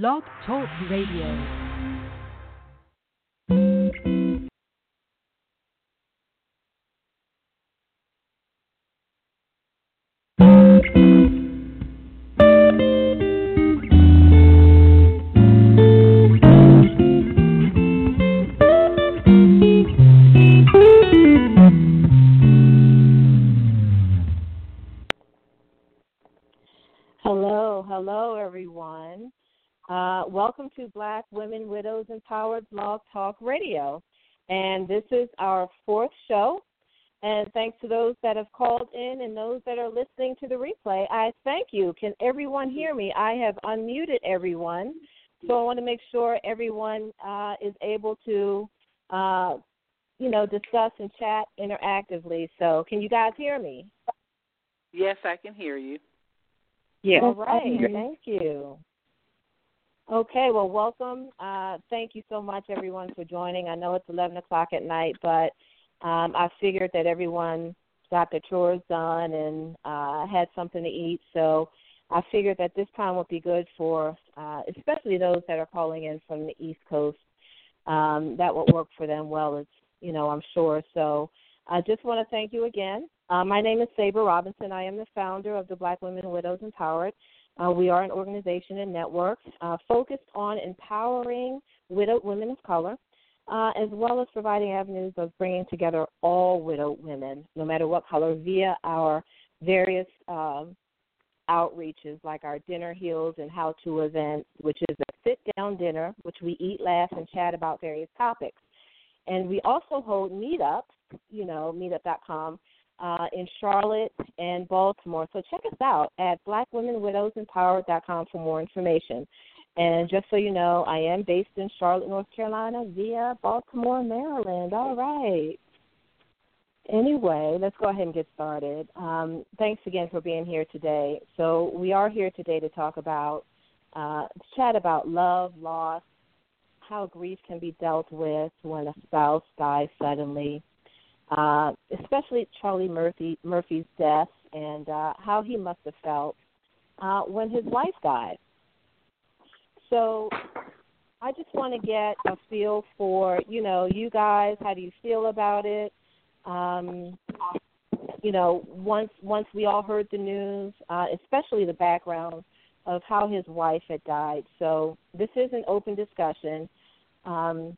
Blog Talk Radio. Uh, welcome to Black Women, Widows, Empowered Blog Talk Radio. And this is our fourth show. And thanks to those that have called in and those that are listening to the replay, I thank you. Can everyone hear me? I have unmuted everyone. So I want to make sure everyone uh, is able to, uh, you know, discuss and chat interactively. So can you guys hear me? Yes, I can hear you. Yeah. All right. Thank you. Okay. Well, welcome. Uh, thank you so much, everyone, for joining. I know it's 11 o'clock at night, but um, I figured that everyone got their chores done and uh, had something to eat. So I figured that this time would be good for, uh, especially those that are calling in from the East Coast. Um, that would work for them well, as you know, I'm sure. So I just want to thank you again. Uh, my name is Saber Robinson. I am the founder of the Black Women Widows Empowered. Uh, we are an organization and network uh, focused on empowering widowed women of color, uh, as well as providing avenues of bringing together all widowed women, no matter what color, via our various um, outreaches like our dinner heels and how to events, which is a sit down dinner, which we eat, laugh, and chat about various topics. And we also hold meetups, you know, meetup.com uh, in Charlotte and Baltimore. So check us out at blackwomenwidowsempowered.com for more information. And just so you know, I am based in Charlotte, North Carolina via Baltimore, Maryland. All right. Anyway, let's go ahead and get started. Um, thanks again for being here today. So we are here today to talk about, uh, chat about love, loss, how grief can be dealt with when a spouse dies suddenly, uh, especially Charlie Murphy Murphy's death and uh, how he must have felt uh, when his wife died. So I just want to get a feel for you know you guys. How do you feel about it? Um, you know, once once we all heard the news, uh, especially the background of how his wife had died. So this is an open discussion. Um,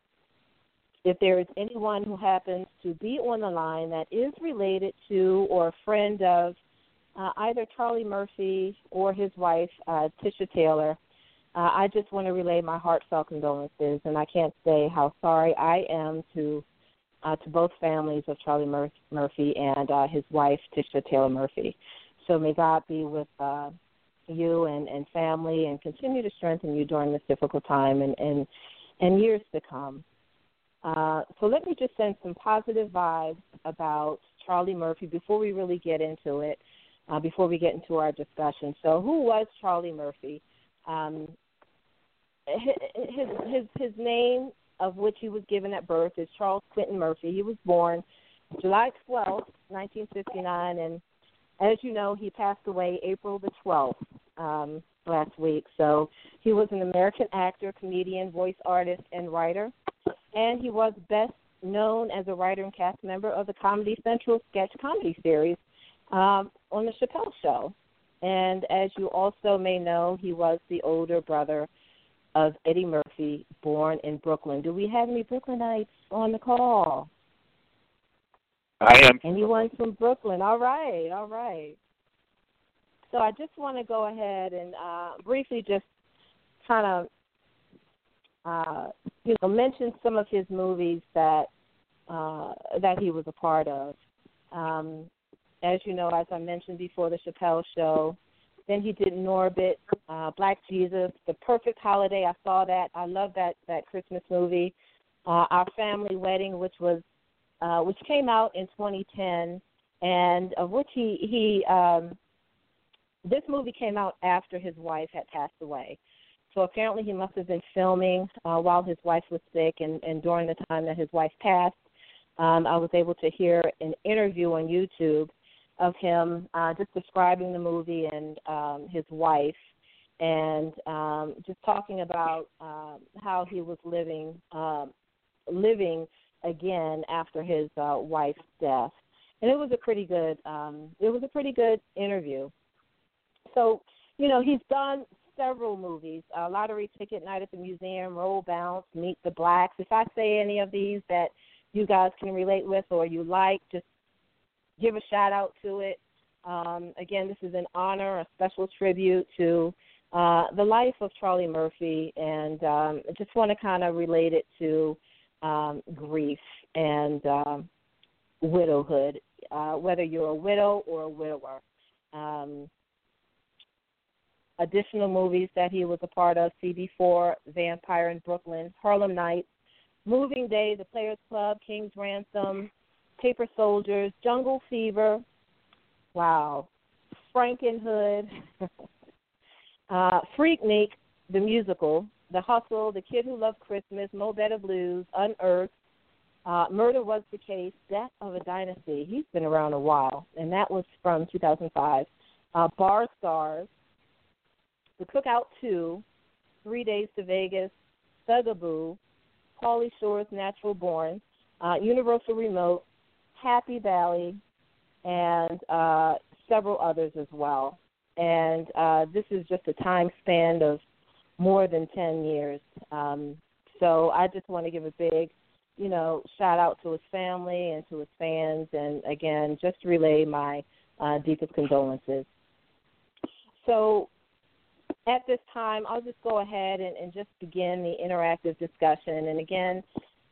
if there is anyone who happens to be on the line that is related to or a friend of uh, either Charlie Murphy or his wife, uh, Tisha Taylor, uh, I just want to relay my heartfelt condolences, and I can't say how sorry I am to uh, to both families of Charlie Mur- Murphy and uh, his wife, Tisha Taylor Murphy. So may God be with uh, you and, and family, and continue to strengthen you during this difficult time and and, and years to come. Uh, so let me just send some positive vibes about Charlie Murphy before we really get into it, uh, before we get into our discussion. So, who was Charlie Murphy? Um, his his his name of which he was given at birth is Charles Quentin Murphy. He was born July 12, 1959, and as you know, he passed away April the 12th um, last week. So he was an American actor, comedian, voice artist, and writer and he was best known as a writer and cast member of the Comedy Central sketch comedy series um, on the Chappelle Show. And as you also may know, he was the older brother of Eddie Murphy, born in Brooklyn. Do we have any Brooklynites on the call? I am. Anyone from Brooklyn? All right, all right. So I just want to go ahead and uh, briefly just kind of uh, you know, mention some of his movies that uh, that he was a part of. Um, as you know, as I mentioned before, the Chappelle Show, Then he did Norbit, uh, Black Jesus, The Perfect Holiday. I saw that. I love that that Christmas movie. Uh, Our Family Wedding, which was uh, which came out in 2010, and of which he he um, this movie came out after his wife had passed away. So apparently he must have been filming uh, while his wife was sick and, and during the time that his wife passed. Um, I was able to hear an interview on YouTube of him uh, just describing the movie and um, his wife and um, just talking about um, how he was living um, living again after his uh, wife's death. And it was a pretty good um, it was a pretty good interview. So, you know, he's done several movies, uh, Lottery Ticket Night at the Museum, Roll Bounce, Meet the Blacks. If I say any of these that you guys can relate with or you like, just give a shout out to it. Um, again, this is an honor, a special tribute to uh, the life of Charlie Murphy, and um, I just want to kind of relate it to um, grief and um, widowhood, uh, whether you're a widow or a widower. Um, additional movies that he was a part of CB4, Vampire in Brooklyn, Harlem Nights, Moving Day, The Players Club, King's Ransom, Paper Soldiers, Jungle Fever, wow, Frankenhood, uh, Freaknik, the musical, The Hustle, The Kid Who Loved Christmas, Mo Better Blues, Unearthed, uh, Murder Was the Case, Death of a Dynasty. He's been around a while, and that was from 2005. Uh, Bar Stars, The Cookout 2, Three Days to Vegas, Thugaboo, Pauly Shore's Natural Born, uh, Universal Remote, Happy Valley, and uh, several others as well. And uh, this is just a time span of more than 10 years. Um, so I just want to give a big, you know, shout out to his family and to his fans, and again, just relay my uh, deepest condolences. So at this time, I'll just go ahead and, and just begin the interactive discussion. And again,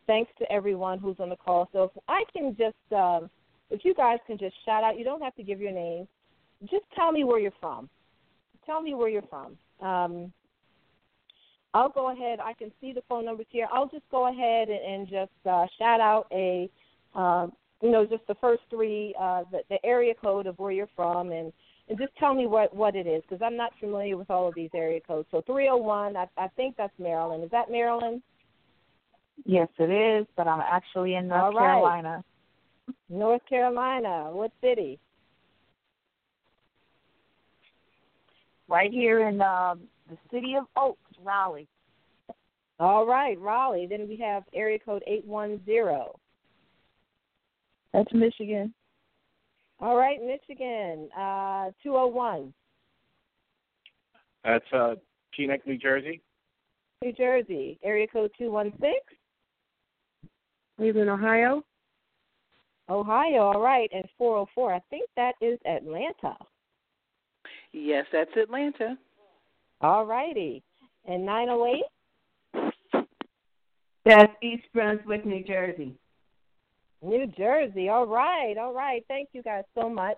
thanks to everyone who's on the call. So if I can just, um, if you guys can just shout out, you don't have to give your name. Just tell me where you're from. Tell me where you're from. Um, I'll go ahead. I can see the phone numbers here. I'll just go ahead and, and just uh, shout out a, uh, you know, just the first three, uh, the, the area code of where you're from, and and just tell me what what it is because I'm not familiar with all of these area codes. So 301, I, I think that's Maryland. Is that Maryland? Yes, it is, but I'm actually in North All right. Carolina. North Carolina. What city? Right here in uh, the city of Oaks, Raleigh. All right, Raleigh. Then we have area code 810. That's Michigan. All right, Michigan. Uh, 201. That's uh, Teaneck, New Jersey. New Jersey. Area code 216. Cleveland, Ohio. Ohio. All right. And 404. I think that is Atlanta. Yes, that's Atlanta. All righty. And 908. That's East Brunswick, New Jersey. New Jersey. All right, all right. Thank you guys so much.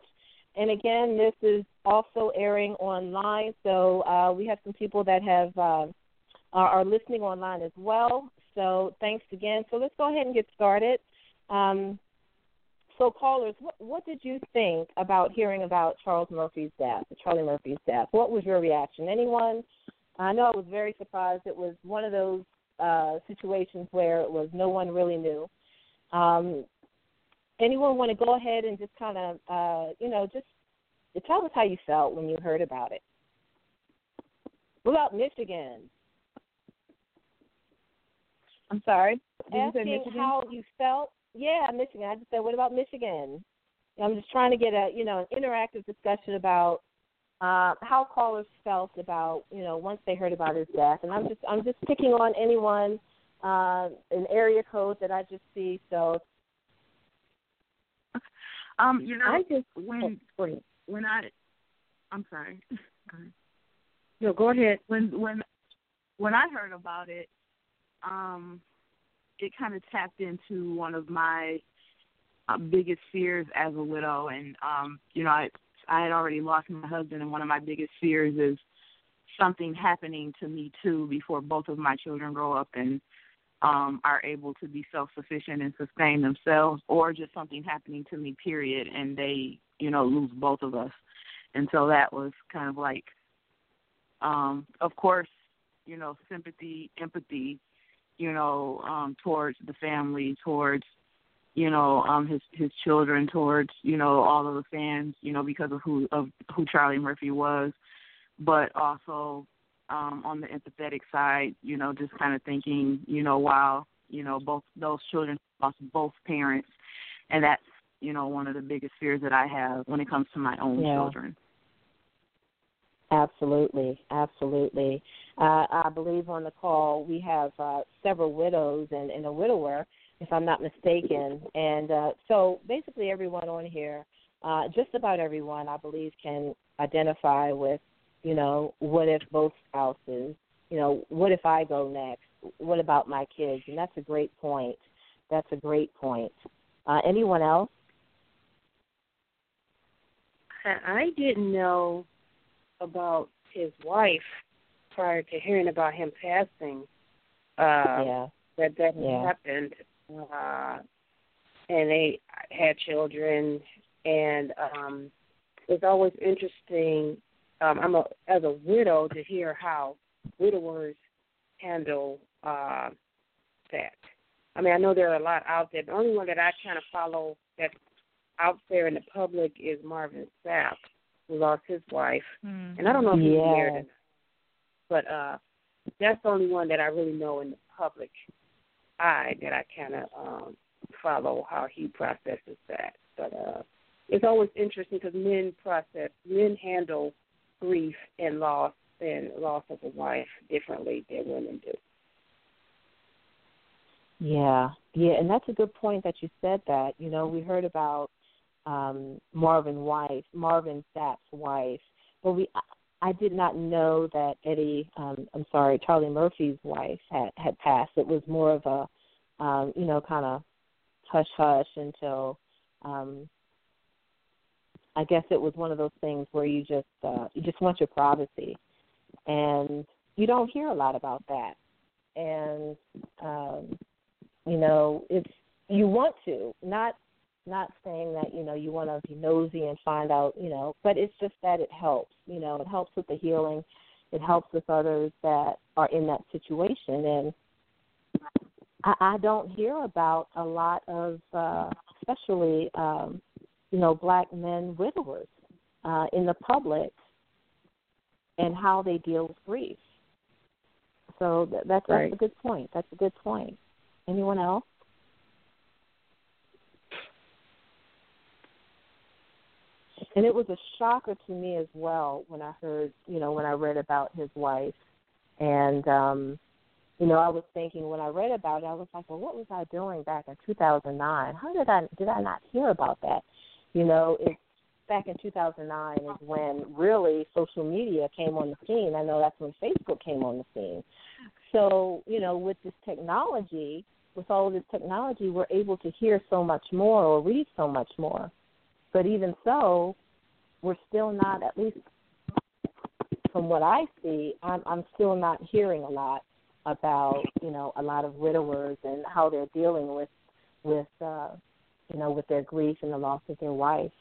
And again, this is also airing online, so uh, we have some people that have uh, are, listening online as well. So thanks again. So let's go ahead and get started. Um, so callers, what, what did you think about hearing about Charles Murphy's death, Charlie Murphy's death? What was your reaction? Anyone? I know I was very surprised. It was one of those uh, situations where it was no one really knew. Um, anyone want to go ahead and just kind of, uh, you know, just tell us how you felt when you heard about it? What about Michigan? I'm sorry. Did you Asking Michigan? how you felt. Yeah, Michigan. I just said, what about Michigan? I'm just trying to get a, you know, an interactive discussion about uh, how callers felt about, you know, once they heard about his death. And I'm just, I'm just picking on anyone, uh, an area code that I just see. So Um, you know, I just when when I, I'm sorry. Go. No, go ahead. When when when I heard about it, um, it kind of tapped into one of my uh, biggest fears as a widow, and um, you know, I I had already lost my husband, and one of my biggest fears is something happening to me too before both of my children grow up and um are able to be self sufficient and sustain themselves or just something happening to me period and they you know lose both of us. And so that was kind of like um of course you know sympathy empathy you know um towards the family towards you know um his his children towards you know all of the fans you know because of who of who Charlie Murphy was but also um on the empathetic side you know just kind of thinking you know wow you know both those children lost both parents and that's you know one of the biggest fears that I have when it comes to my own Yeah. children Absolutely, absolutely. Uh, I believe on the call we have uh, several widows and, and a widower, if I'm not mistaken. And uh, so basically, everyone on here, uh, just about everyone, I believe, can identify with, you know, what if both spouses, you know, what if I go next? What about my kids? And that's a great point. That's a great point. Uh, anyone else? I didn't know about his wife prior to hearing about him passing. Uh, yeah. That that Yeah. happened, uh, and they had children, and um, it's always interesting. Um, I'm a as a widow to hear how widowers handle uh, that. I mean, I know there are a lot out there. The only one that I kind of follow that's out there in the public is Marvin Sapp, who lost his wife, and I don't know if he's Yeah. married or not. But uh, that's the only one that I really know in the public eye that I kind of um, follow how he processes that. But uh, it's always interesting because men process, men handle grief and loss and loss of a wife differently than women do. Yeah, yeah, and that's a good point that you said that. You know, we heard about um Marvin wife, Marvin Sapp's wife, but we I, did not know that Eddie, um I'm sorry, Charlie Murphy's wife had had passed. It was more of a um, you know, kind of hush hush until um I guess it was one of those things where you just uh you just want your privacy. And you don't hear a lot about that. And um you know it's you want to not not saying that you know you want to be nosy and find out you know but it's just that it helps you know it helps with the healing. It helps with others that are in that situation. And i i don't hear about a lot of uh especially um you know black men widowers uh in the public and how they deal with grief so th- that's Right. that's a good point that's a good point Anyone else? And it was a shocker to me as well when I heard, you know, when I read about his wife. And, um, you know, I was thinking when I read about it, I was like, well, what was I doing back in 2009? How did I did I not hear about that? You know, it's back in 2009 is when really social media came on the scene. I know that's when Facebook came on the scene. So, you know, with this technology, with all of this technology, we're able to hear so much more or read so much more. But even so, we're still not, at least from what I see, I'm, I'm still not hearing a lot about, you know, a lot of widowers and how they're dealing with, with, uh, you know, with their grief and the loss of their wife.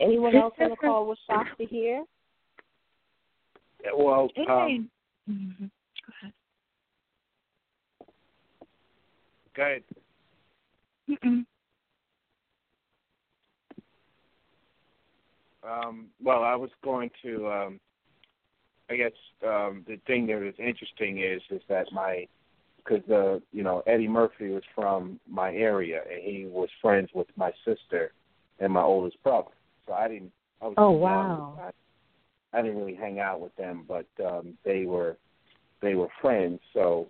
Anyone else on the call was shocked to hear? Well, Hey. um, Mhm. Go ahead. go ahead. Mm-mm. Um, well, I was going to. Um, I guess um, the thing that is interesting is is that my because uh, you know Eddie Murphy was from my area and he was friends with my sister and my oldest brother. So I didn't. I was Oh, wow. I, I didn't really hang out with them, but um, they were they were friends. So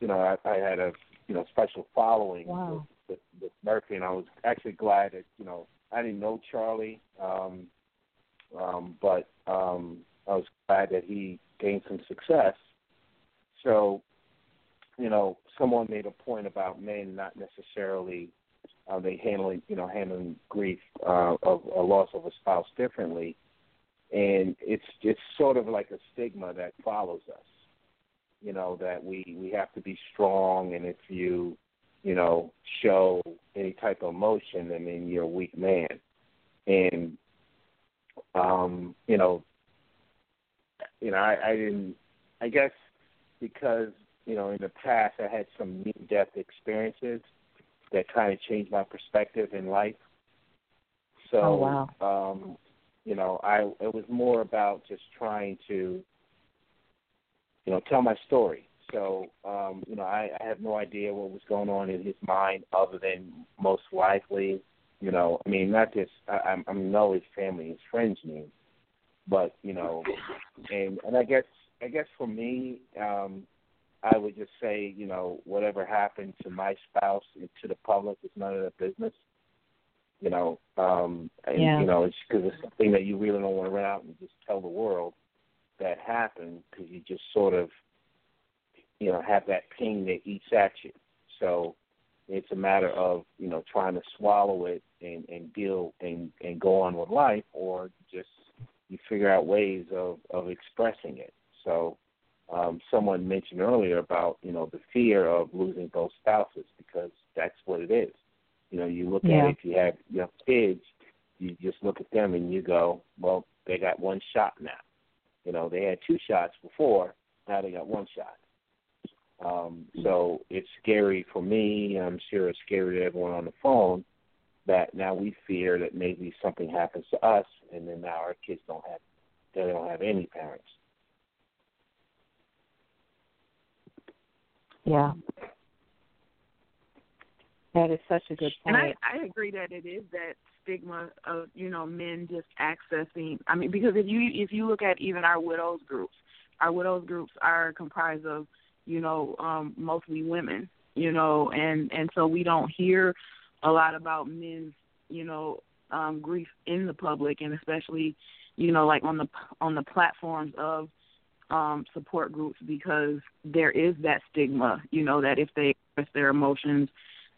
you know I, I had a you know special following Wow. with, with, with Murphy, and I was actually glad that you know I didn't know Charlie, um, um, but um, I was glad that he gained some success. So, you know, someone made a point about men not necessarily uh, they handling you know handling grief uh, of a loss of a spouse differently, and it's it's sort of like a stigma that follows us. You know that we we have to be strong, and if you you know show any type of emotion, I mean you're a weak man, and um, you know you know I, I didn't I guess because you know in the past I had some near death experiences that kind of changed my perspective in life. So, oh, wow. um, you know, I it was more about just trying to, you know, tell my story. So, um, you know, I, I have no idea what was going on in his mind, other than most likely, you know, I mean, not just I, I know his family, his friends knew, but you know, and and I guess I guess for me, um, I would just say, you know, whatever happened to my spouse to the public is none of their business. You know, um, and, yeah. you know, it's because it's something that you really don't want to run out and just tell the world that happened because you just sort of, you know, have that pain that eats at you. So it's a matter of you know trying to swallow it and and deal and and go on with life, or just you figure out ways of of expressing it. So um, someone mentioned earlier about you know the fear of losing both spouses because that's what it is. You know, you look yeah. at it, if you have you have kids, you just look at them and you go, well, they got one shot now. You know, they had two shots before, now they got one shot. Um, so it's scary for me. I'm sure it's scary to everyone on the phone that now we fear that maybe something happens to us, and then now our kids don't have they don't have any parents. Yeah. That is such a good point. And I, I agree that it is that stigma of you know men just accessing. I mean, because if you if you look at even our widows groups, our widows groups are comprised of you know um, mostly women. You know, and and so we don't hear a lot about men's you know um, grief in the public, and especially you know like on the on the platforms of um, support groups because there is that stigma, you know, that if they express their emotions,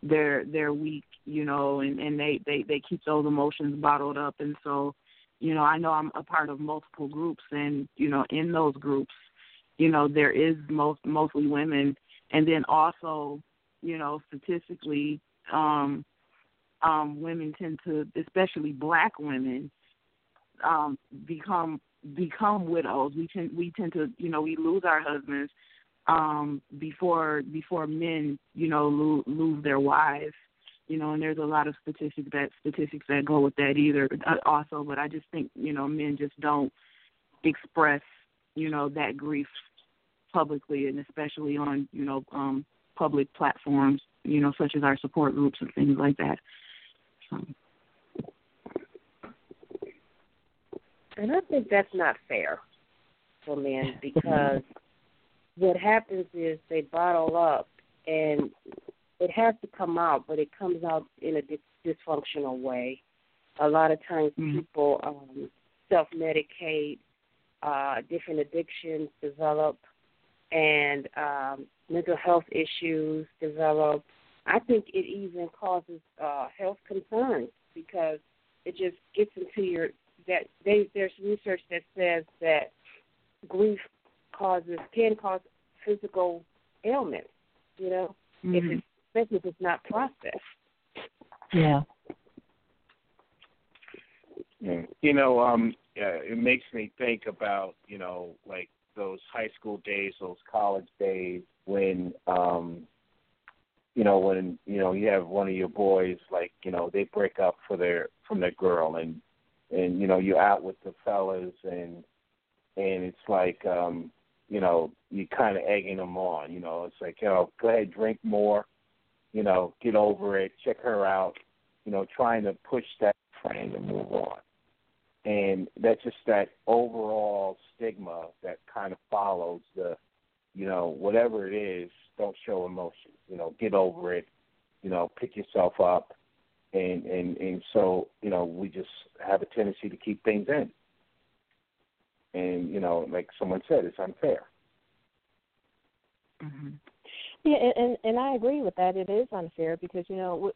they're they're weak, you know, and and they they they keep those emotions bottled up, and so, you know, I know I'm a part of multiple groups, and you know, in those groups, you know, there is most mostly women, and then also, you know, statistically, um, um, women tend to, especially black women, um, become become widows. We tend we tend to you know we lose our husbands um before before men you know lo- lose their wives you know and there's a lot of statistics that statistics that go with that either uh, also but i just think you know men just don't express you know that grief publicly and especially on you know um public platforms you know such as our support groups and things like that so And I think that's not fair for men because what happens is they bottle up and it has to come out, but it comes out in a dysfunctional way. A lot of times mm-hmm. people um, self medicate, uh, different addictions develop, and um, mental health issues develop. I think it even causes uh, health concerns because it just gets into your that they, there's research that says that grief causes can cause physical ailments. You know, mm-hmm. if it's especially if it's not processed. Yeah. Yeah. You know, um, yeah, it makes me think about you know like those high school days, those college days when um you know when you know you have one of your boys like you know they break up for their from their girl and and you know you're out with the fellas and and it's like um you know you're kind of egging them on you know. It's like you know go ahead drink more you know get over it check her out you know trying to push that train to move on. And that's just that overall stigma that kind of follows the you know whatever it is don't show emotion you know get over it you know pick yourself up and and and so you know we just have a tendency to keep things in and you know like someone said it's unfair mm-hmm. yeah and and i agree with that it is unfair because you know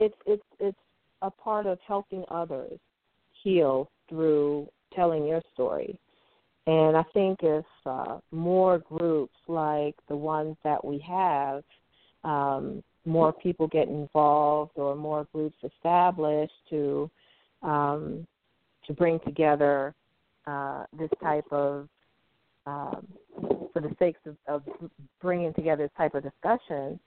it's it's it's a part of helping others heal through telling your story. And I think if uh, more groups like the ones that we have, um, more people get involved or more groups established to um, to bring together uh, this type of um, for the sake of, of bringing together this type of discussion,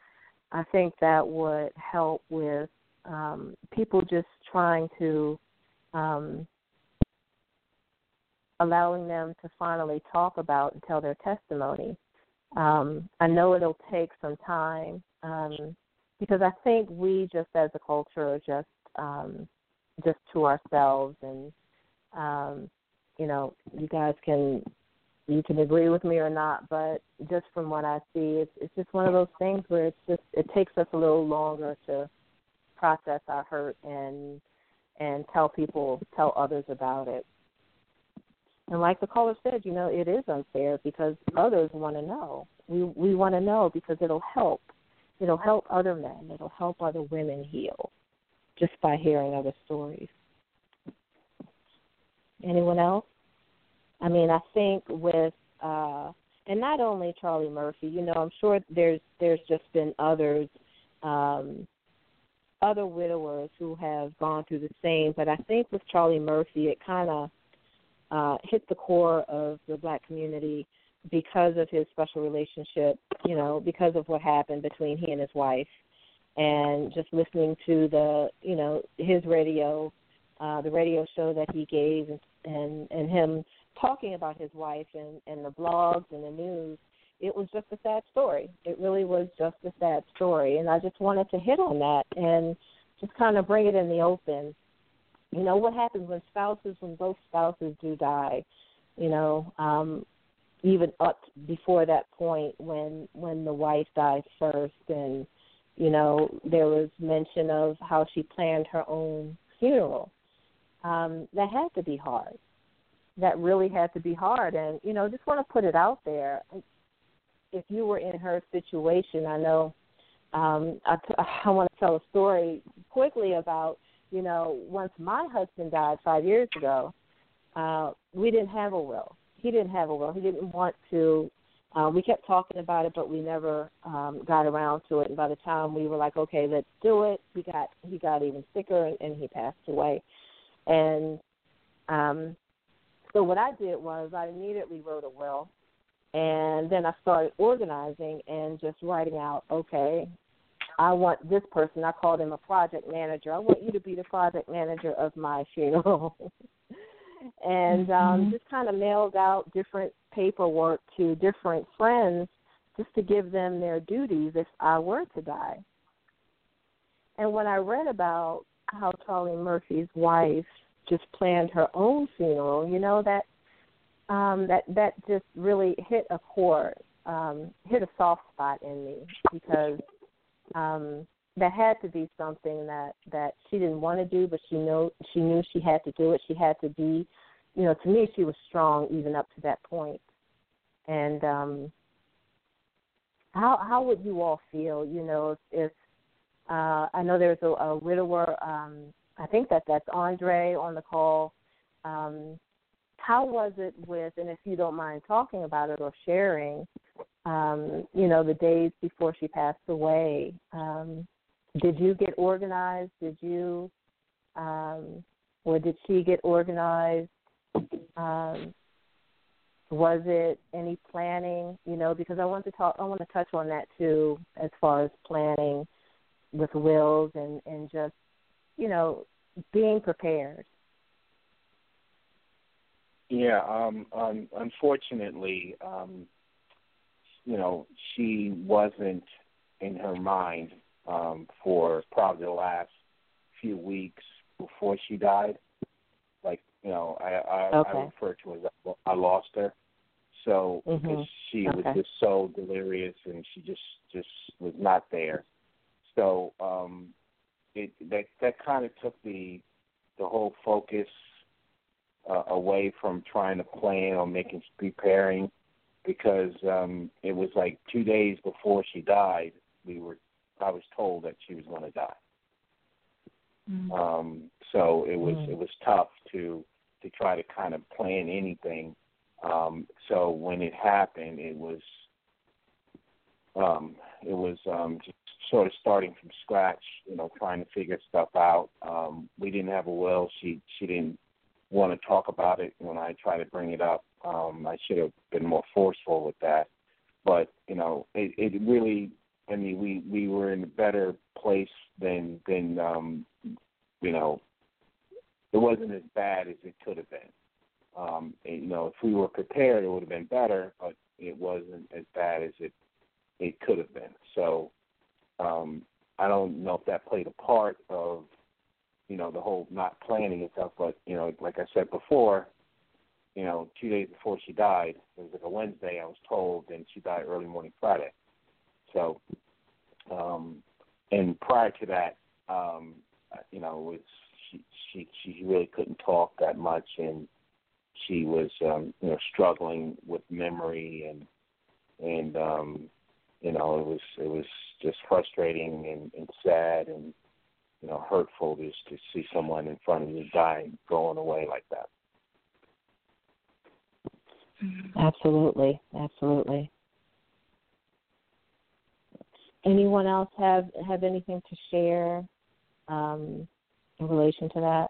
I think that would help with um, people just trying to um, allowing them to finally talk about and tell their testimony. Um, I know it'll take some time um, because I think we just as a culture are just um, just to ourselves and um, you know you guys can you can agree with me or not, but just from what I see, it's it's just one of those things where it's just it takes us a little longer to process our hurt and and tell people tell others about it. And like the caller said, you know, it is unfair because others want to know. We we want to know because it'll help. It'll help other men. It'll help other women heal just by hearing other stories. Anyone else? I mean, I think with uh and not only Charlie Murphy, you know, I'm sure there's there's just been others um other widowers who have gone through the same, but I think with Charlie Murphy it kind of uh hit the core of the black community because of his special relationship, you know, because of what happened between he and his wife and just listening to the, you know, his radio uh the radio show that he gave and and, and him talking about his wife and, and the blogs and the news, it was just a sad story. It really was just a sad story. And I just wanted to hit on that and just kind of bring it in the open. You know, what happens when spouses, when both spouses do die, you know, um, even up before that point when when the wife died first and you know there was mention of how she planned her own funeral um that had to be hard that really had to be hard. And you know, just want to put it out there. If you were in her situation, I know um, I, I want to tell a story quickly about you know once my husband died five years ago, uh, we didn't have a will. He didn't have a will. He didn't want to. Uh, we kept talking about it, but we never um, got around to it. And by the time we were like, okay, let's do it, he got he got even sicker and, and he passed away. And um, so what I did was I immediately wrote a will, and then I started organizing and just writing out, okay, I want this person. I called him a project manager. I want you to be the project manager of my funeral. and um mm-hmm. just kind of mailed out different paperwork to different friends just to give them their duties if I were to die. And when I read about how Charlie Murphy's wife just planned her own funeral, you know that um, that that just really hit a chord, um, hit a soft spot in me because um, that had to be something that that she didn't want to do, but she knew she knew she had to do it. She had to be, you know, to me she was strong even up to that point. And um, how how would you all feel, you know, if, if uh, I know there's a, a widower um, I think that that's Andre on the call. Um, how was it with, and if you don't mind talking about it or sharing, um, you know, the days before she passed away, um, did you get organized? Did you, um, or did she get organized? Um, was it any planning? You know, because I want to talk, I want to touch on that too, as far as planning with wills and and just you know, being prepared. Yeah, um, um unfortunately, um, you know, she wasn't in her mind um, for probably the last few weeks before she died. Like, you know, I I, okay. I refer to it as I lost her. So mm-hmm. because she okay. was just so delirious and she just just was not there. So um it that that kind of took the the whole focus uh, away from trying to plan or making preparing because um it was like two days before she died we were I was told that she was going to die Mm-hmm. Um, so it was mm-hmm. it was tough to to try to kind of plan anything. Um, so when it happened, it was um, it was um, just sort of starting from scratch, you know, trying to figure stuff out. Um, we didn't have a will. She she didn't want to talk about it when I tried to bring it up. Um, I should have been more forceful with that. But you know, it, it really. I mean, we we were in a better place than than um, you know. It wasn't as bad as it could have been. Um, and, you know, if we were prepared, it would have been better, but it wasn't as bad as it it could have been. So um, I don't know if that played a part of you know the whole not planning itself, but you know, like I said before, you know, two days before she died, it was like a Wednesday. I was told, and she died early morning Friday. So, um, and prior to that, um, you know, it was she she she really couldn't talk that much, and she was um, you know struggling with memory and and um, you know it was it was just frustrating and, and sad and you know hurtful just to see someone in front of you dying going away like that. Absolutely, absolutely. Anyone else have have anything to share um, in relation to that?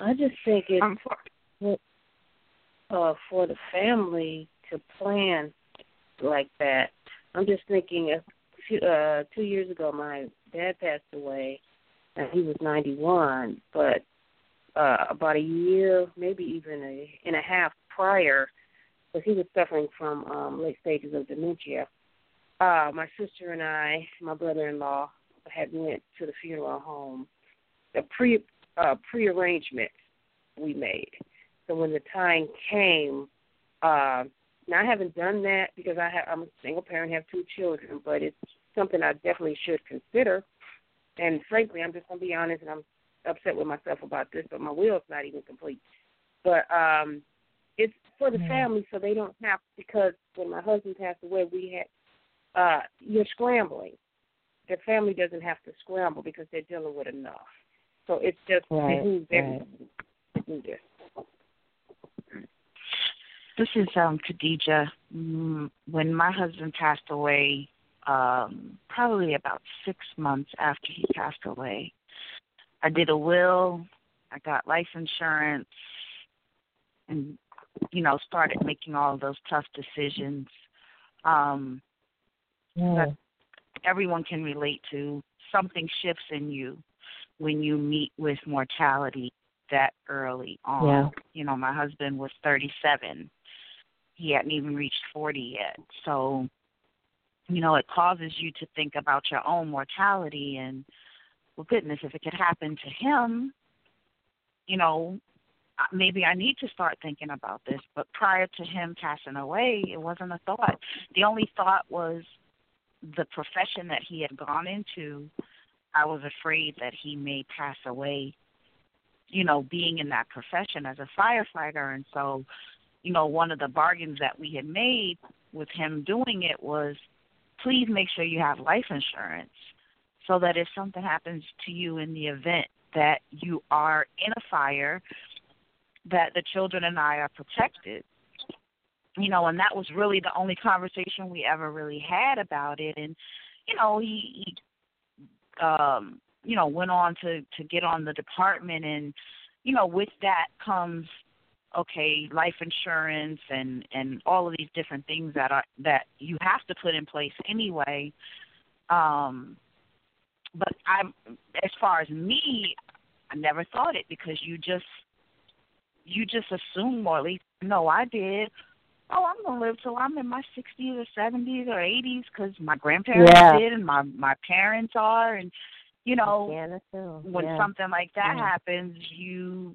I just think it um, for, uh, for the family to plan like that. I'm just thinking a few, uh, two years ago, my dad passed away, and he was 91. But uh, about a year, maybe even a and a half prior, because he was suffering from um, late stages of dementia. Uh, my sister and I, my brother-in-law, had went to the funeral home. The pre uh, prearrangement we made. So when the time came, uh, now I haven't done that because I have I'm a single parent, have two children, but it's something I definitely should consider. And frankly, I'm just gonna be honest, and I'm upset with myself about this, but my will's not even complete. But um, it's for the family, so they don't have because when my husband passed away, we had uh, you're scrambling. Their family doesn't have to scramble because they're dealing with enough. So it's just right, right. everyone to do this. This is um Khadija. Mm, when my husband passed away, um, probably about six months after he passed away, I did a will. I got life insurance, and you know started making all those tough decisions. Um, That everyone can relate to. Something shifts in you when you meet with mortality that early on. Yeah. You know, my husband was 37 he hadn't even reached 40 yet. So, you know, it causes you to think about your own mortality and, well, goodness, if it could happen to him, you know, maybe I need to start thinking about this. But prior to him passing away, it wasn't a thought. The only thought was the profession that he had gone into. I was afraid that he may pass away, you know, being in that profession as a firefighter. And so you know, one of the bargains that we had made with him doing it was please make sure you have life insurance so that if something happens to you in the event that you are in a fire that the children and I are protected. You know, and that was really the only conversation we ever really had about it and you know, he, he um you know, went on to to get on the department and you know, with that comes okay, life insurance and and all of these different things that are that you have to put in place anyway. Um, but I'm as far as me, I never thought it because you just you just assume or at least no, I did. Oh, I'm gonna live till I'm in my 60s or 70s or 80s because my grandparents yeah. did and my my parents are, and you know when yeah. something like that happens, you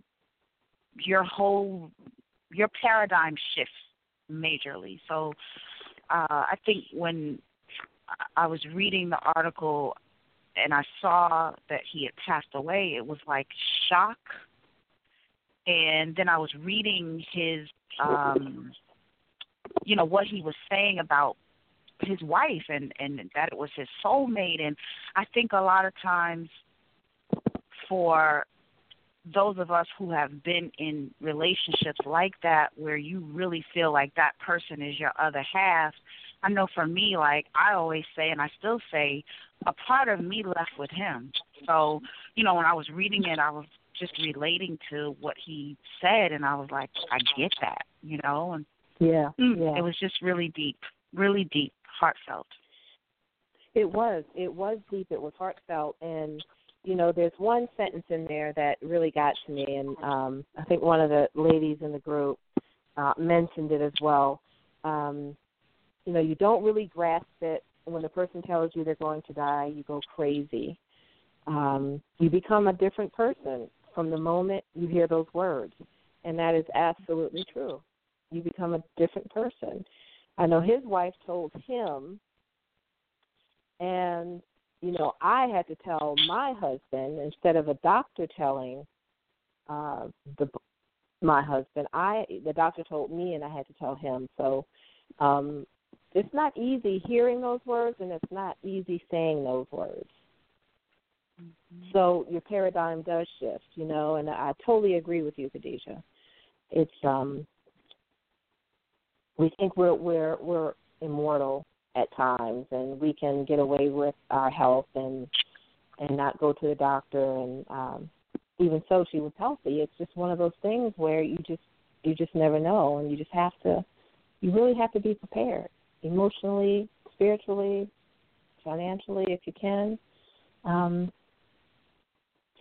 your whole your paradigm shifts majorly. So uh, I think when I was reading the article and I saw that he had passed away, it was like shock. And then I was reading his, um, you know, what he was saying about his wife and and that it was his soulmate. And I think a lot of times for those of us who have been in relationships like that where you really feel like that person is your other half i know for me like i always say and i still say a part of me left with him so you know when i was reading it i was just relating to what he said and i was like i get that you know and yeah, mm, yeah. it was just really deep really deep heartfelt it was it was deep it was heartfelt and you know, there's one sentence in there that really got to me, and um, I think one of the ladies in the group uh, mentioned it as well. Um, you know, you don't really grasp it when the person tells you they're going to die. You go crazy. Um, you become a different person from the moment you hear those words, and that is absolutely true. You become a different person. I know his wife told him, and you know, I had to tell my husband instead of a doctor telling uh, the my husband. I the doctor told me, and I had to tell him. So um, it's not easy hearing those words, and it's not easy saying those words. Mm-hmm. So your paradigm does shift, you know, and I totally agree with you, Khadijah. It's um, we think we're we're we're immortal, at times, and we can get away with our health and and not go to the doctor. And um, even so, she was healthy. It's just one of those things where you just you just never know, and you just have to. You really have to be prepared emotionally, spiritually, financially, if you can. Um,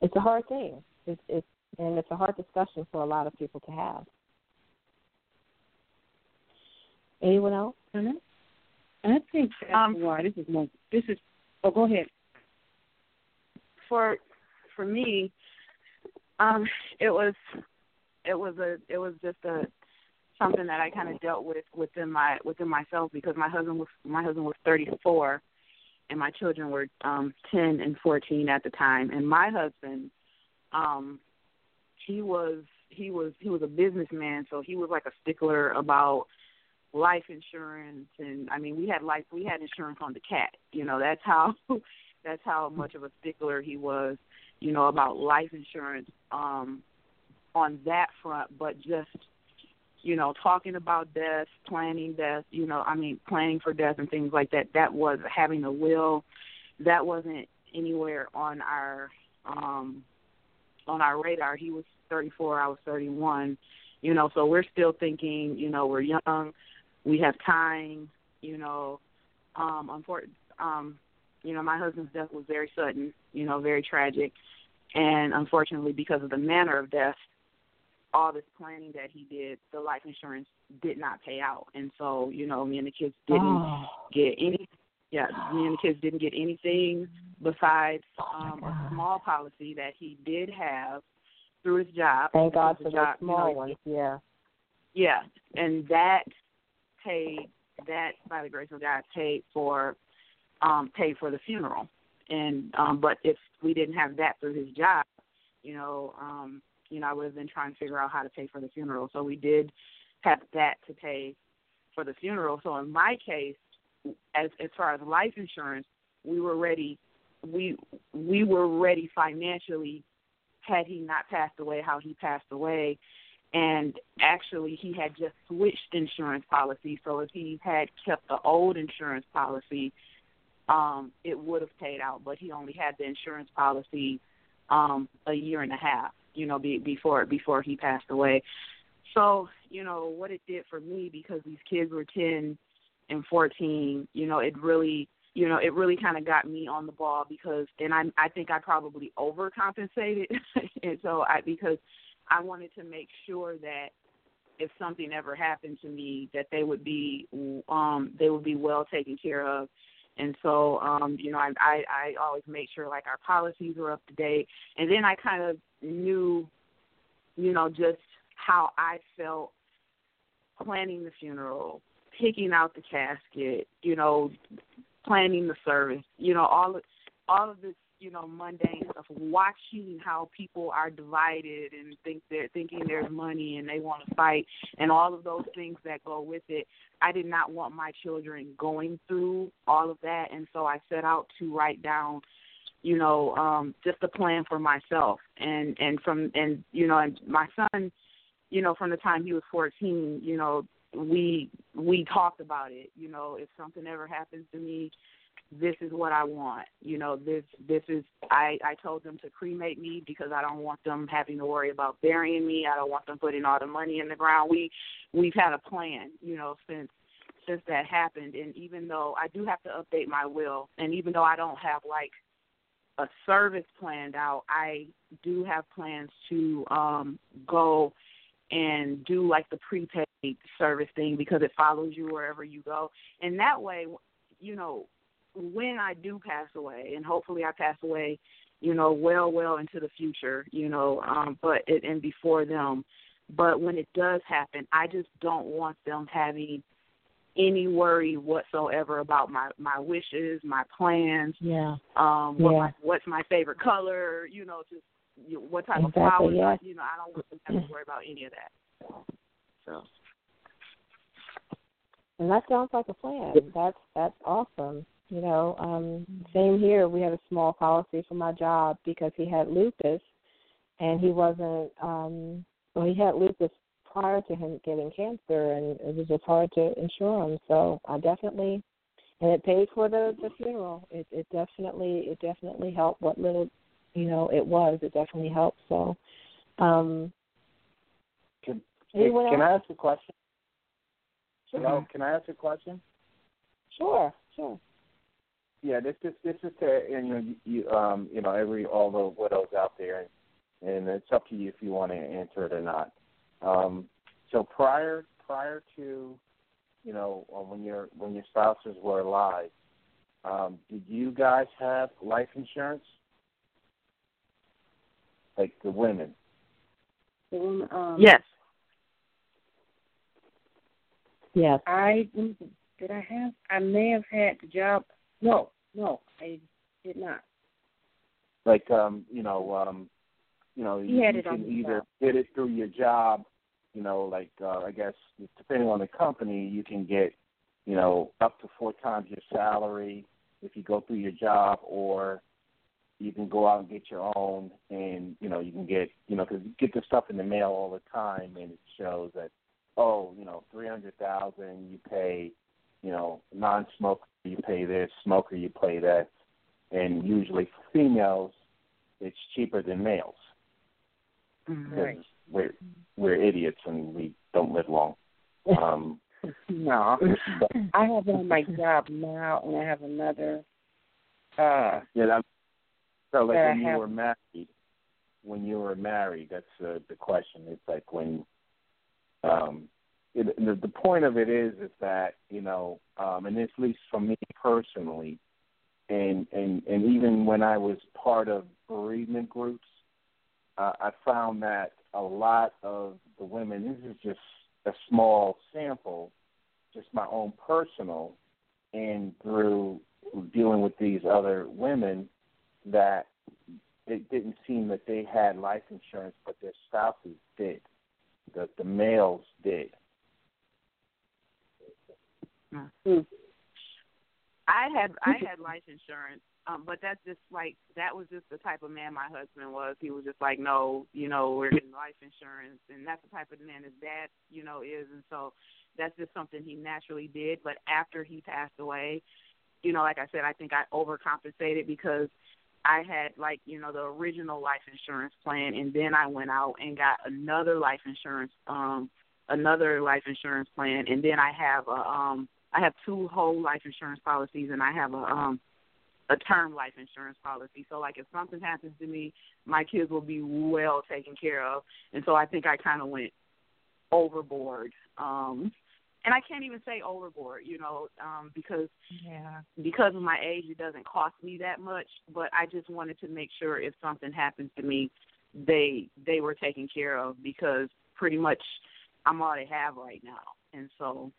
it's a hard thing. It's, it's and it's a hard discussion for a lot of people to have. Anyone else? Mm-hmm. I think that's um, why this is more. This is. Oh, go ahead. For for me, um, it was it was a it was just a something that I kind of dealt with within my within myself because my husband was my husband was 34 and my children were um 10 and 14 at the time and my husband um he was he was he was a businessman so he was like a stickler about life insurance and I mean we had life we had insurance on the cat. You know, that's how that's how much of a stickler he was, you know, about life insurance um on that front, but just you know, talking about death, planning death, you know, I mean planning for death and things like that, that was having a will. That wasn't anywhere on our um on our radar. He was 34, I was 31. You know, so we're still thinking, you know, we're young we have time, you know. Um, unfortunately, um, you know, my husband's death was very sudden, you know, very tragic, and unfortunately, because of the manner of death, all this planning that he did, the life insurance did not pay out, and so, you know, me and the kids didn't oh. get any. Yeah, me and the kids didn't get anything besides um, a small policy that he did have through his job. Thank God for job, the small you know, ones. Yeah. Yeah, and that paid that by the grace of God paid for um paid for the funeral. And um but if we didn't have that through his job, you know, um, you know, I would have been trying to figure out how to pay for the funeral. So we did have that to pay for the funeral. So in my case, as as far as life insurance, we were ready we we were ready financially had he not passed away how he passed away and actually he had just switched insurance policy. So if he had kept the old insurance policy um it would have paid out. But he only had the insurance policy um a year and a half you know be, before before he passed away. So you know what it did for me because these kids were 10 and 14 you know it really you know it really kind of got me on the ball because and i i think i probably overcompensated. And so i because I wanted to make sure that if something ever happened to me, that they would be um they would be well taken care of. And so, um, you know, I, I I always make sure like our policies were up to date, and then I kind of knew, you know, just how I felt planning the funeral, picking out the casket, you know, planning the service, you know, all of all of this you know mundane stuff watching how people are divided and think they're thinking there's money and they want to fight and all of those things that go with it i did not want my children going through all of that and so i set out to write down you know, um, just a plan for myself. And and from and you know, and my son, you know, from the time he was 14, you know, we we talked about it. You know, if something ever happens to me, this is what I want. You know, this this is I I told them to cremate me because I don't want them having to worry about burying me. I don't want them putting all the money in the ground. We we've had a plan, you know, since since that happened and even though I do have to update my will and even though I don't have like a service planned out, I do have plans to um go and do like the prepaid service thing because it follows you wherever you go. And that way, you know, when I do pass away, and hopefully I pass away, you know, well, well into the future, you know, um, but it, and before them. But when it does happen, I just don't want them having any worry whatsoever about my my wishes, my plans. Yeah. Um, what yeah. my, what's my favorite color? You know, just you know, what type exactly, of flowers. yeah. You know, I don't want them to have to worry about any of that. So. And that sounds like a plan. That's that's awesome. You know, um, same here. We had a small policy for my job because he had lupus, and he wasn't. um Well, he had lupus prior to him getting cancer, and it was just hard to insure him. So I definitely, and it paid for the the funeral. It it definitely it definitely helped. What little, you know, it was. It definitely helped. So, um, Can, can? I ask a question? Sure. Hello, can I ask a question? Sure, sure. Yeah, this is this is to and, you know you, you um you know every all the widows out there, and, and it's up to you if you want to answer it or not. Um, so prior prior to you know uh, when your when your spouses were alive, um, did you guys have life insurance? Like the women? The woman, um, Yes. Yes. I did. I have. I may have had the job. No, no, I did not. Like um you know um you know He you, you can either get it through your job you know, like uh, I guess depending on the company, you can get, you know, up to four times your salary if you go through your job, or you can go out and get your own, and you know, you can get, you know, because you get the stuff in the mail all the time, and it shows that, oh, you know, three hundred thousand, you pay, you know, non-smoker, you pay this, smoker, you pay that, and usually for females, it's cheaper than males because Right. we're we're idiots and we don't live long. Um, No, but, I have on my job now, and I have another. Uh, yeah, that, so like I when you have- were married, when you were married, that's uh, the question. It's like when, um, it, the, the point of it is is that you know, um, and at least for me personally, and and and even when I was part of bereavement groups, uh, I found that a lot of the women. This is just a small sample, just my own personal, and through dealing with these other women, that it didn't seem that they had life insurance, but their spouses did. The the males did. I had I had life insurance, um, but that's just like that was just the type of man my husband was. He was just like, no, you know, we're getting life insurance, and that's the type of man his dad, you know, is, and so that's just something he naturally did. But after he passed away, you know, like I said, I think I overcompensated because I had like you know the original life insurance plan, and then I went out and got another life insurance, um, another life insurance plan, and then I have a um I have two whole life insurance policies, and I have a um a term life insurance policy. So like if something happens to me, my kids will be well taken care of. And so I think I kind of went overboard. Um and I can't even say overboard, you know, um because yeah. because of my age it doesn't cost me that much, but I just wanted to make sure if something happens to me, they they were taken care of because pretty much I'm all they have right now. And so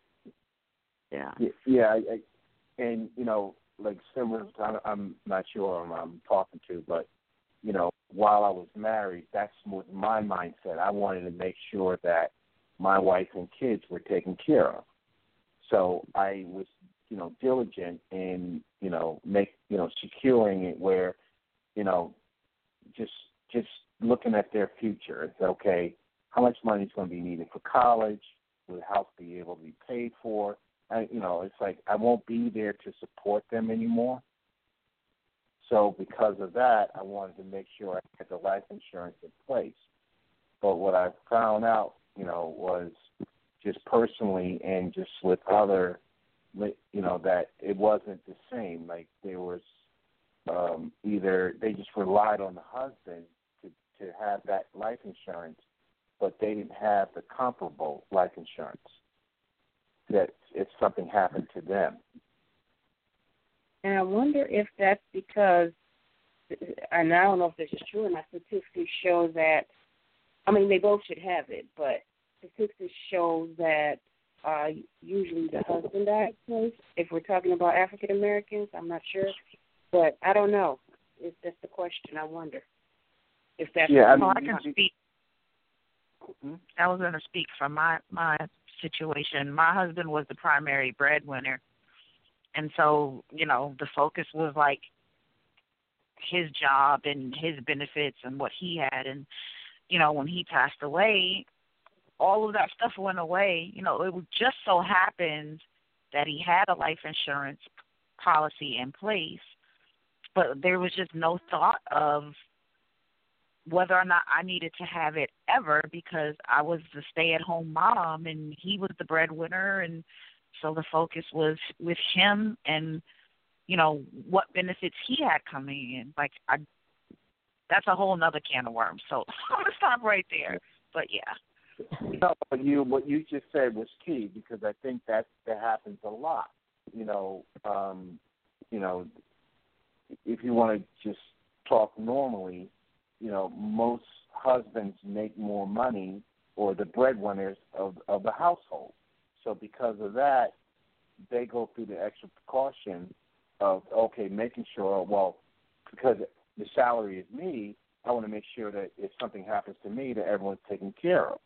yeah. Yeah, I, I, and you know, like similar. I'm not sure who I'm talking to, but you know, while I was married, that's what my mindset. I wanted to make sure that my wife and kids were taken care of. So I was, you know, diligent in, you know, make, you know, securing it where you know, just just looking at their future. It's okay, how much money is going to be needed for college? Will the house be able to be paid for? I, you know, it's like I won't be there to support them anymore. So because of that, I wanted to make sure I had the life insurance in place. But what I found out, you know, was just personally and just with other, you know, that it wasn't the same. Like there was um, either they just relied on the husband to to have that life insurance, but they didn't have the comparable life insurance that if something happened to them. And I wonder if that's because, and I don't know if this is true, and my statistics show that, I mean, they both should have it, but statistics show that uh, usually the husband dies first. If we're talking about African Americans, I'm not sure, but I don't know. If that's the question, I wonder if that's. Yeah, I, mean, well, I can speak. Hmm? I was going to speak from my my situation. My husband was the primary breadwinner, and so you know the focus was like his job and his benefits and what he had, and you know when he passed away, all of that stuff went away. You know, it just so happened that he had a life insurance policy in place, but there was just no thought of whether or not I needed to have it ever because I was the stay at home mom and he was the breadwinner. And so the focus was with him and you know what benefits he had coming in. Like I that's a whole nother can of worms. So I'm gonna stop right there. But yeah. No you what you just said was key because I think that that happens a lot. You know um you know if you want to just talk normally you know, most husbands make more money or the breadwinners of of the household. So because of that, they go through the extra precaution of okay, making sure well, because the salary is me, I want to make sure that if something happens to me, that everyone's taken care of.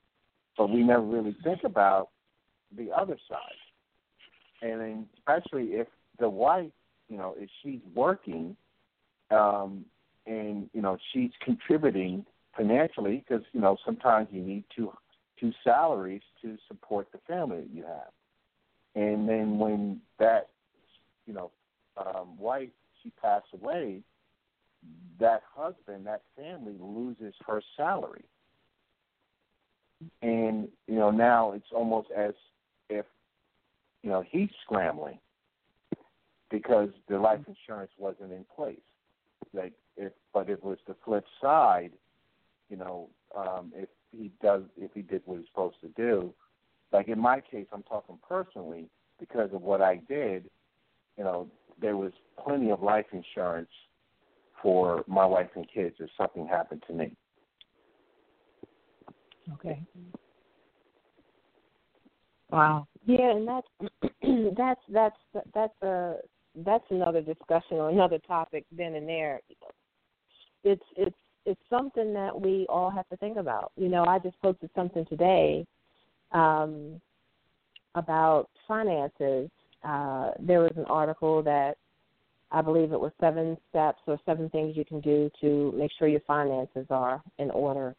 But we never really think about the other side, and especially if the wife, you know, if she's working, um, and you know she's contributing financially because you know sometimes you need two two salaries to support the family that you have, and then when that you know um, wife she passed away, that husband that family loses her salary, and you know now it's almost as if you know he's scrambling because the life insurance wasn't in place. Like if but it was the flip side, you know, um, if he does if he did what he's supposed to do, like in my case, I'm talking personally because of what I did. You know, there was plenty of life insurance for my wife and kids if something happened to me. Okay. Wow. Yeah, and that's that's that's that's a that's another discussion or another topic then and there. It's it's it's something that we all have to think about. You know, I just posted something today um, about finances. Uh, there was an article that I believe it was seven steps or seven things you can do to make sure your finances are in order.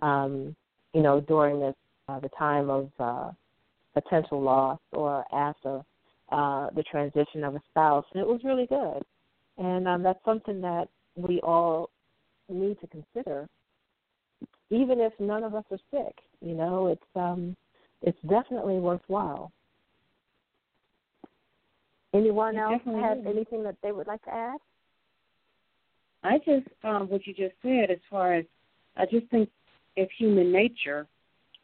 Um, you know, during this uh, the time of uh, potential loss or after uh, the transition of a spouse, and it was really good. And um, that's something that we all need to consider, even if none of us are sick. You know, it's um, it's definitely worthwhile. Anyone it else have is. anything that they would like to add? I just um, what you just said as far as I just think it's human nature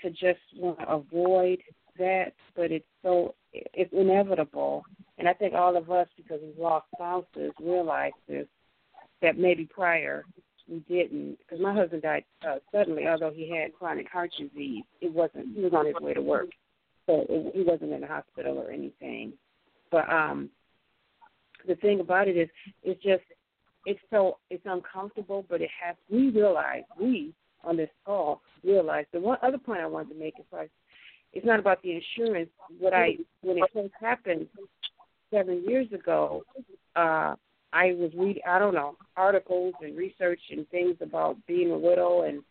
to just want to avoid that, but it's so it's inevitable. And I think all of us, because we've lost spouses, realize this that maybe prior we didn't. Because my husband died uh, suddenly, although he had chronic heart disease. It wasn't. He was on his way to work, so it, he wasn't in the hospital or anything. But um, the thing about it is, it's just it's so it's uncomfortable, but it has. We realize we on this call realize the one other point I wanted to make is like it's not about the insurance. What I when it first happened seven years ago, uh, I was reading, I don't know, articles and research and things about being a widow, and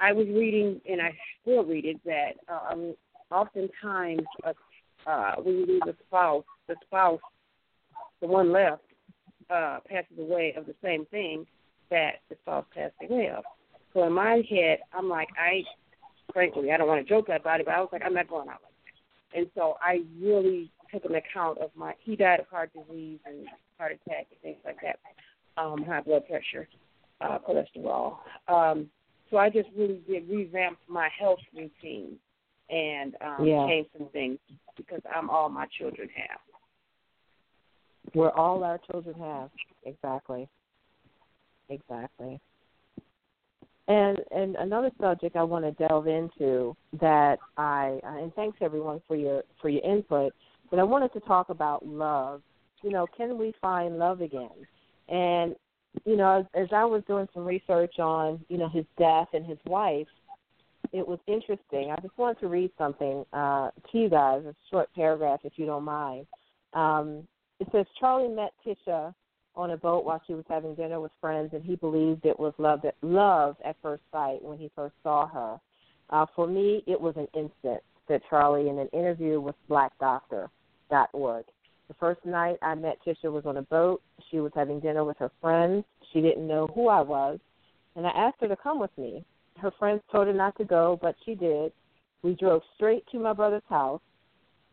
I was reading, and I still read it, that um, oftentimes uh, uh, when you lose a spouse, the spouse, the one left, uh, passes away of the same thing that the spouse passed away of. So in my head, I'm like, I, frankly, I don't want to joke about it, but I was like, I'm not going out like that. And so I really took an account of my. He died of heart disease and heart attack and things like that, um, high blood pressure, uh, cholesterol. Um, so I just really did revamp my health routine and um, yeah. change some things because I'm all my children have. We're all our children have exactly, exactly. And and another subject I want to delve into that I and thanks everyone for your for your input, but I wanted to talk about love you know, can we find love again? And you know, as, as I was doing some research on, you know, his death and his wife, it was interesting. I just wanted to read something uh, to you guys, a short paragraph, if you don't mind. Um, it says Charlie met Tisha on a boat while she was having dinner with friends, and he believed it was love at, love at first sight when he first saw her. Uh, for me, it was an instant, said Charlie in an interview with BlackDoctor.org. The first night I met Tisha was on a boat. She was having dinner with her friends. She didn't know who I was, and I asked her to come with me. Her friends told her not to go, but she did. We drove straight to my brother's house.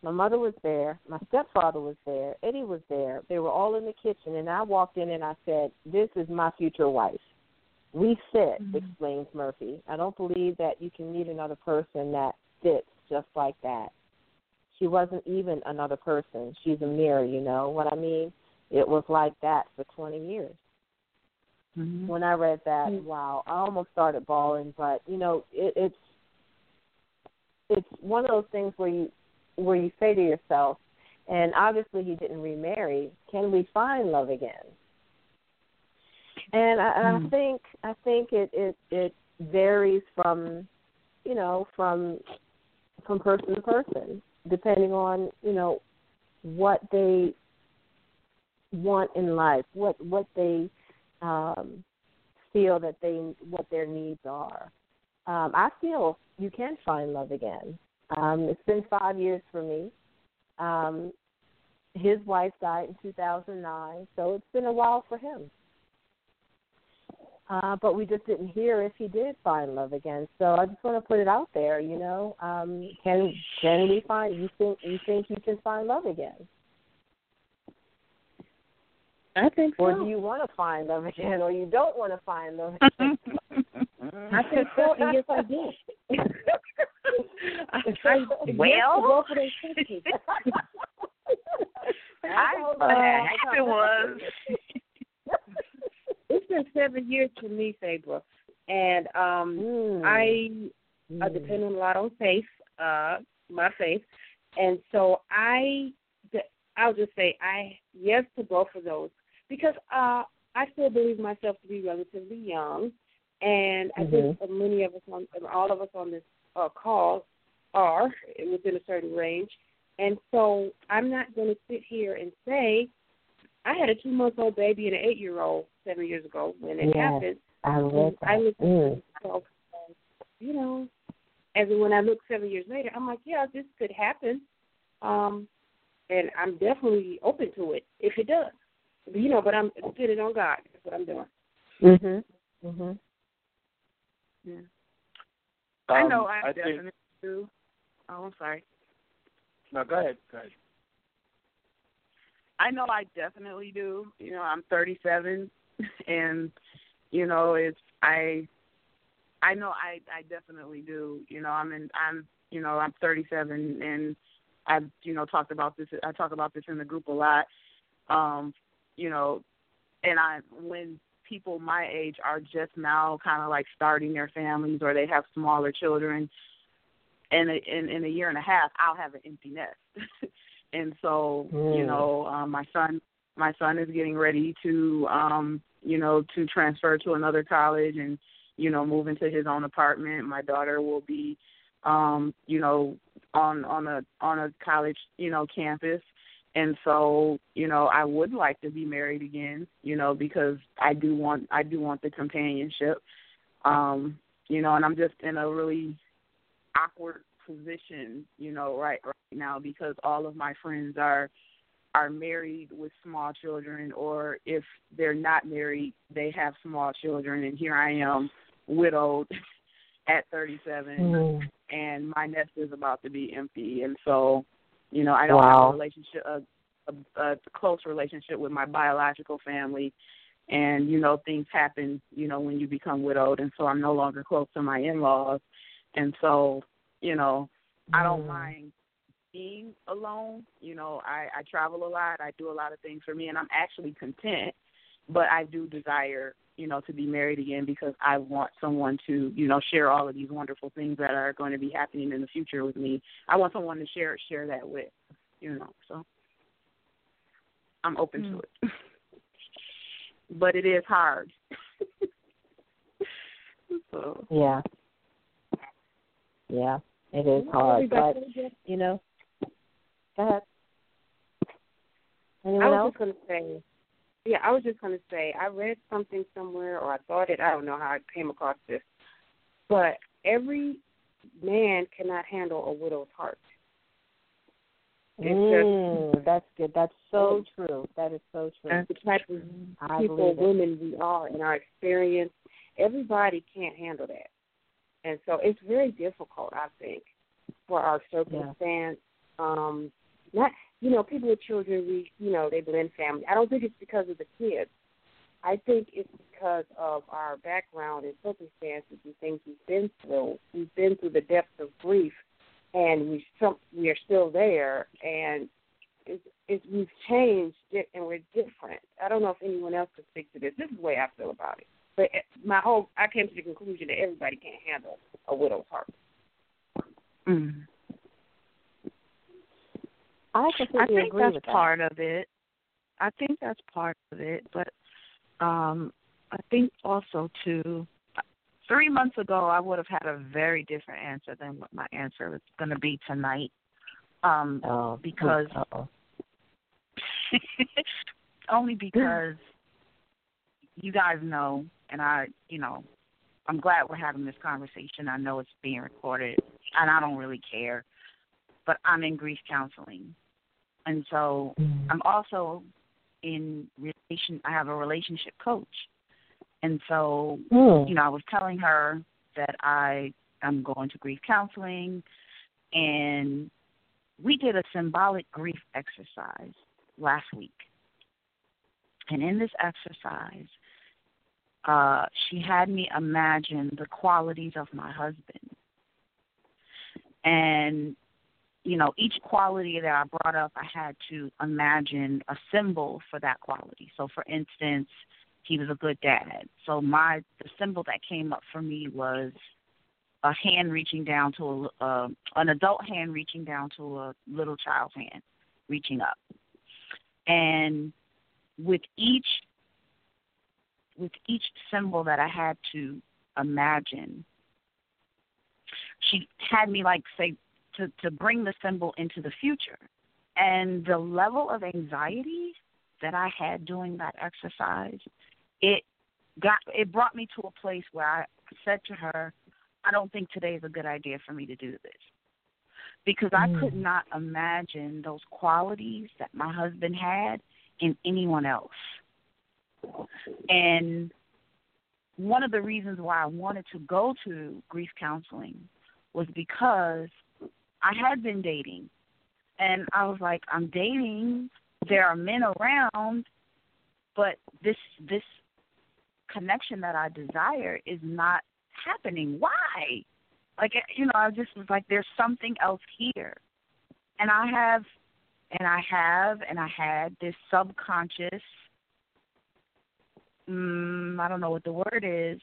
My mother was there. My stepfather was there. Eddie was there. They were all in the kitchen, and I walked in and I said, This is my future wife. We fit, mm-hmm. explains Murphy. I don't believe that you can meet another person that fits just like that she wasn't even another person. She's a mirror, you know what I mean? It was like that for 20 years. Mm-hmm. When I read that, mm-hmm. wow, I almost started bawling. But you know, it, it's it's one of those things where you where you say to yourself, and obviously he didn't remarry. Can we find love again? And I, mm-hmm. I think I think it it it varies from you know from from person to person depending on you know what they want in life, what what they um, feel that they what their needs are. Um, I feel you can find love again. Um, it's been five years for me. Um, his wife died in 2009, so it's been a while for him. Uh, but we just didn't hear if he did find love again. So I just want to put it out there. You know, um, can can we find? You think you think you can find love again? I think so. Or do you want to find love again, or you don't want to find love again? I think so, and yes, I did. I, well, I, I, I was it's been seven years for me, Sabra, and um, mm. I mm. I depend on a lot on faith, uh, my faith, and so I I'll just say I yes to both of those because uh, I still believe myself to be relatively young, and I think mm-hmm. many of us on all of us on this uh, call are within a certain range, and so I'm not going to sit here and say I had a two month old baby and an eight year old seven years ago when it yes, happened. I love that. I looked mm. at myself, you know, as when I look seven years later, I'm like, yeah, this could happen, um, and I'm definitely open to it if it does. You know, but I'm depending on God. That's what I'm doing. Mhm. Mhm. Yeah. Um, I know I, I definitely think... do. Oh, I'm sorry. No, go ahead. Go ahead. I know I definitely do. You know, I'm 37, and you know, it's I. I know I I definitely do. You know, I'm in I'm you know I'm 37 and I've you know talked about this. I talk about this in the group a lot. Um, you know, and I when people my age are just now kind of like starting their families or they have smaller children, and in in a year and a half I'll have an empty nest. and so mm. you know um, my son my son is getting ready to um you know to transfer to another college and you know move into his own apartment. My daughter will be um you know on on a on a college you know campus. And so you know I would like to be married again, you know, because I do want I do want the companionship, um, you know, and I'm just in a really awkward position, you know, right right now because all of my friends are are married with small children or if they're not married, they have small children and here I am widowed at 37 mm. and my nest is about to be empty and so you know, I don't wow. have a relationship a, a, a close relationship with my biological family and you know things happen you know when you become widowed and so i'm no longer close to my in laws and so you know i don't mm. mind being alone. You know, I, I travel a lot. I do a lot of things for me, and I'm actually content. But I do desire, you know, to be married again because I want someone to, you know, share all of these wonderful things that are going to be happening in the future with me. I want someone to share share that with, you know. So I'm open mm. to it, but it is hard. so yeah, yeah, it is hard, but you know, Go ahead. Anyone I was else? just to say, yeah, I was just to say, I read something somewhere, or I thought it. I don't know how I came across this, but every man cannot handle a widow's heart. Mm, just, that's good. That's so true. That is so true. The type of I people, women we are, in our experience, everybody can't handle that, and so it's very difficult. I think for our circumstance. Um, not you know people with children we you know they blend family. I don't think it's because of the kids. I think it's because of our background and circumstances and things we've been through. We've been through the depths of grief and we some we are still there and it's, it's we've changed it and we're different. I don't know if anyone else could speak to this. This is the way i feel about it. But my whole i came to the conclusion that everybody can't handle a widow's heart. Mm. I I think agree that's with that. part of it. I think that's part of it, but um I think also too. Three months ago, I would have had a very different answer than what my answer is going to be tonight. Um, Oh, because only because you guys know, and I, you know, I'm glad we're having this conversation. I know it's being recorded, and I don't really care. But I'm in grief counseling, and so Mm. I'm also in relation. I have a relationship coach, and so Mm. you know, I was telling her that I am going to grief counseling, and we did a symbolic grief exercise last week. And in this exercise, uh, she had me imagine the qualities of my husband. And, you know, each quality that I brought up, I had to imagine a symbol for that quality. So, for instance, he was a good dad. So my the symbol that came up for me was a hand reaching down to a uh, an adult hand reaching down to a little child's hand reaching up. And with each with each symbol that I had to imagine, she had me like say to to bring the symbol into the future. And the level of anxiety that I had doing that exercise, it got it brought me to a place where I said to her, I don't think today is a good idea for me to do this. Because I could Mm. not imagine those qualities that my husband had in anyone else. And one of the reasons why I wanted to go to grief counseling was because I had been dating. And I was like, I'm dating, there are men around, but this this connection that I desire is not happening. Why? Like you know, I just was like, there's something else here, and I have, and I have, and I had this subconscious. Mm, I don't know what the word is,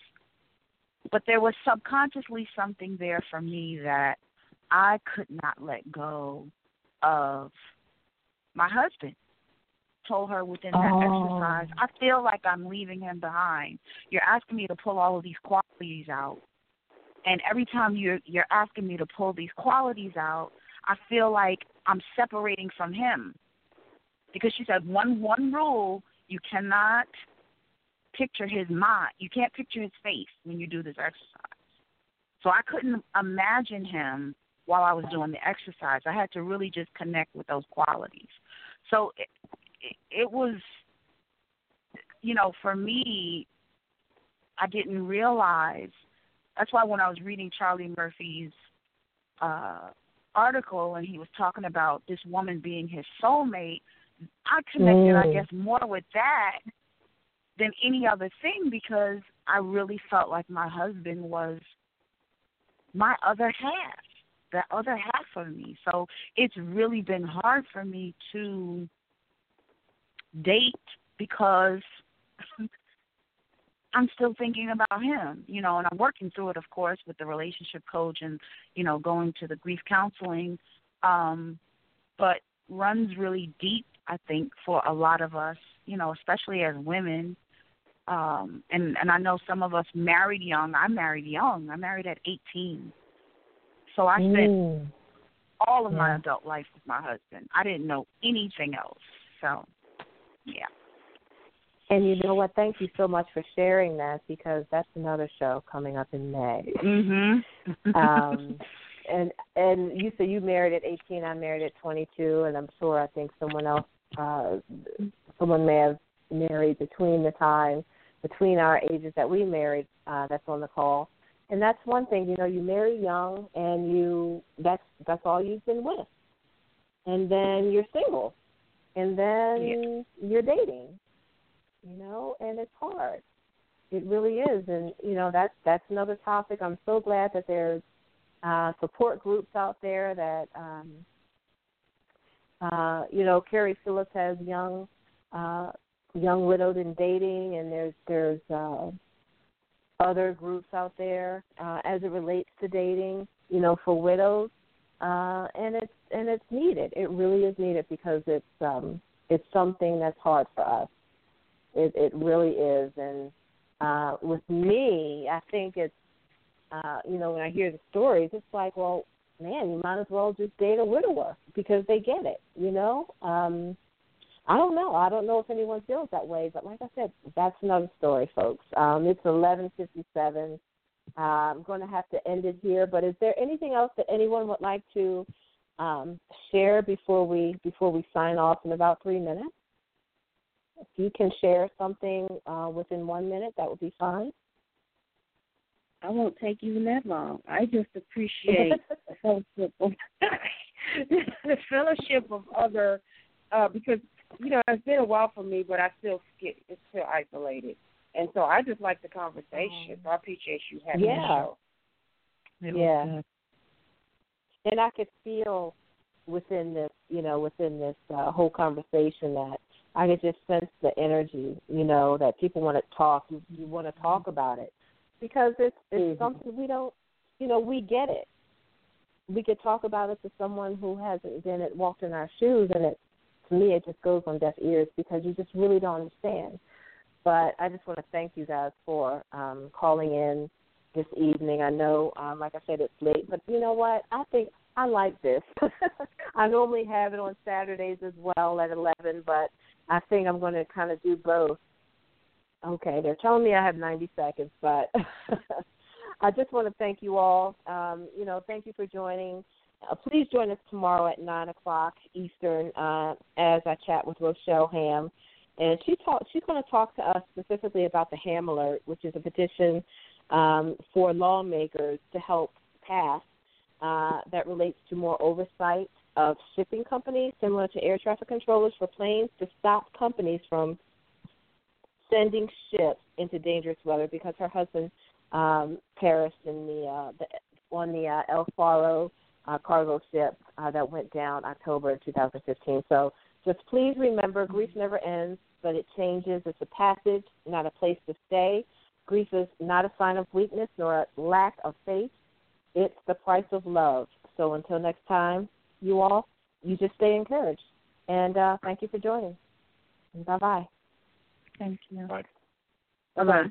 but there was subconsciously something there for me that I could not let go of my husband told her within that Oh. exercise, I feel like I'm leaving him behind. You're asking me to pull all of these qualities out. And every time you're you're asking me to pull these qualities out, I feel like I'm separating from him. because she said one one rule you cannot picture his mind. You can't picture his face when you do this exercise. So I couldn't imagine him while I was doing the exercise. I had to really just connect with those qualities. So it, it, it was, you know, for me, I didn't realize. That's why when I was reading Charlie Murphy's uh, article and he was talking about this woman being his soulmate, I connected, mm. I guess, more with that than any other thing because I really felt like my husband was my other half, that other half of me. So it's really been hard for me to date because I'm still thinking about him, you know, and I'm working through it, of course, with the relationship coach and, you know, going to the grief counseling. Um, but runs really deep, I think, for a lot of us, you know, especially as women. Um, and and I know some of us married young. I married young. I married at 18. So I spent mm. all of yeah. my adult life with my husband. I didn't know anything else. So, yeah. And you know what? Thank you so much for sharing that because that's another show coming up in May. Mhm. um, and and you said you married at 18. I married at 22, and I'm sure I think someone else, uh, someone may have married between the time between our ages that we married. Uh, that's on the call, and that's one thing. You know, you marry young, and you that's that's all you've been with, and then you're single, and then yeah. you're dating, you know, and it's hard. It really is, and you know that's that's another topic. I'm so glad that there's uh, support groups out there that um, uh, you know Carrie Phillips has young uh, young widowed and dating, and there's there's uh, other groups out there uh, as it relates to dating. You know, for widows, uh, and it's and it's needed. It really is needed because it's um, it's something that's hard for us. It, it really is. And uh, with me, I think it's, uh, you know, when I hear the stories, it's like, well, man, you might as well just date a widower because they get it, you know? Um, I don't know. I don't know if anyone feels that way, but like I said, that's another story, folks. Um, it's 11:57. Uh, I'm going to have to end it here. But is there anything else that anyone would like to um, share before we before we sign off in about three minutes? If you can share something uh, within one minute, that would be fine. I won't take even that long. I just appreciate the fellowship of the fellowship of other uh, because you know it's been a while for me, but I still get it's still isolated, and so I just like the conversation. So I appreciate you having yeah. the show. Yeah, and I could feel within this, you know, within this uh, whole conversation that I could just sense the energy, you know, that people want to talk. You, you want to talk about it because it's it's mm-hmm. something we don't, you know, we get it. We could talk about it to someone who hasn't been it walked in our shoes, and it to me it just goes on deaf ears because you just really don't understand. But I just want to thank you guys for um, calling in this evening. I know, um, like I said, it's late, but you know what? I think I like this. I normally have it on Saturdays as well at 11, but I think I'm going to kind of do both. Okay, they're telling me I have 90 seconds, but I just want to thank you all. Um, you know, thank you for joining. Uh, please join us tomorrow at 9 o'clock Eastern uh, as I chat with Rochelle Hamm. And she talk, she's going to talk to us specifically about the Hamm Alert, which is a petition um, for lawmakers to help pass uh, that relates to more oversight of shipping companies, similar to air traffic controllers for planes, to stop companies from sending ships into dangerous weather because her husband um, perished in the, uh, the on the uh, El Faro uh, cargo ship uh, that went down October 2015. So just please remember, grief never ends, but it changes. It's a passage, not a place to stay. Grief is not a sign of weakness nor a lack of faith. It's the price of love. So until next time, you all, you just stay encouraged. And uh, thank you for joining. Bye bye. Thank you. Bye. Bye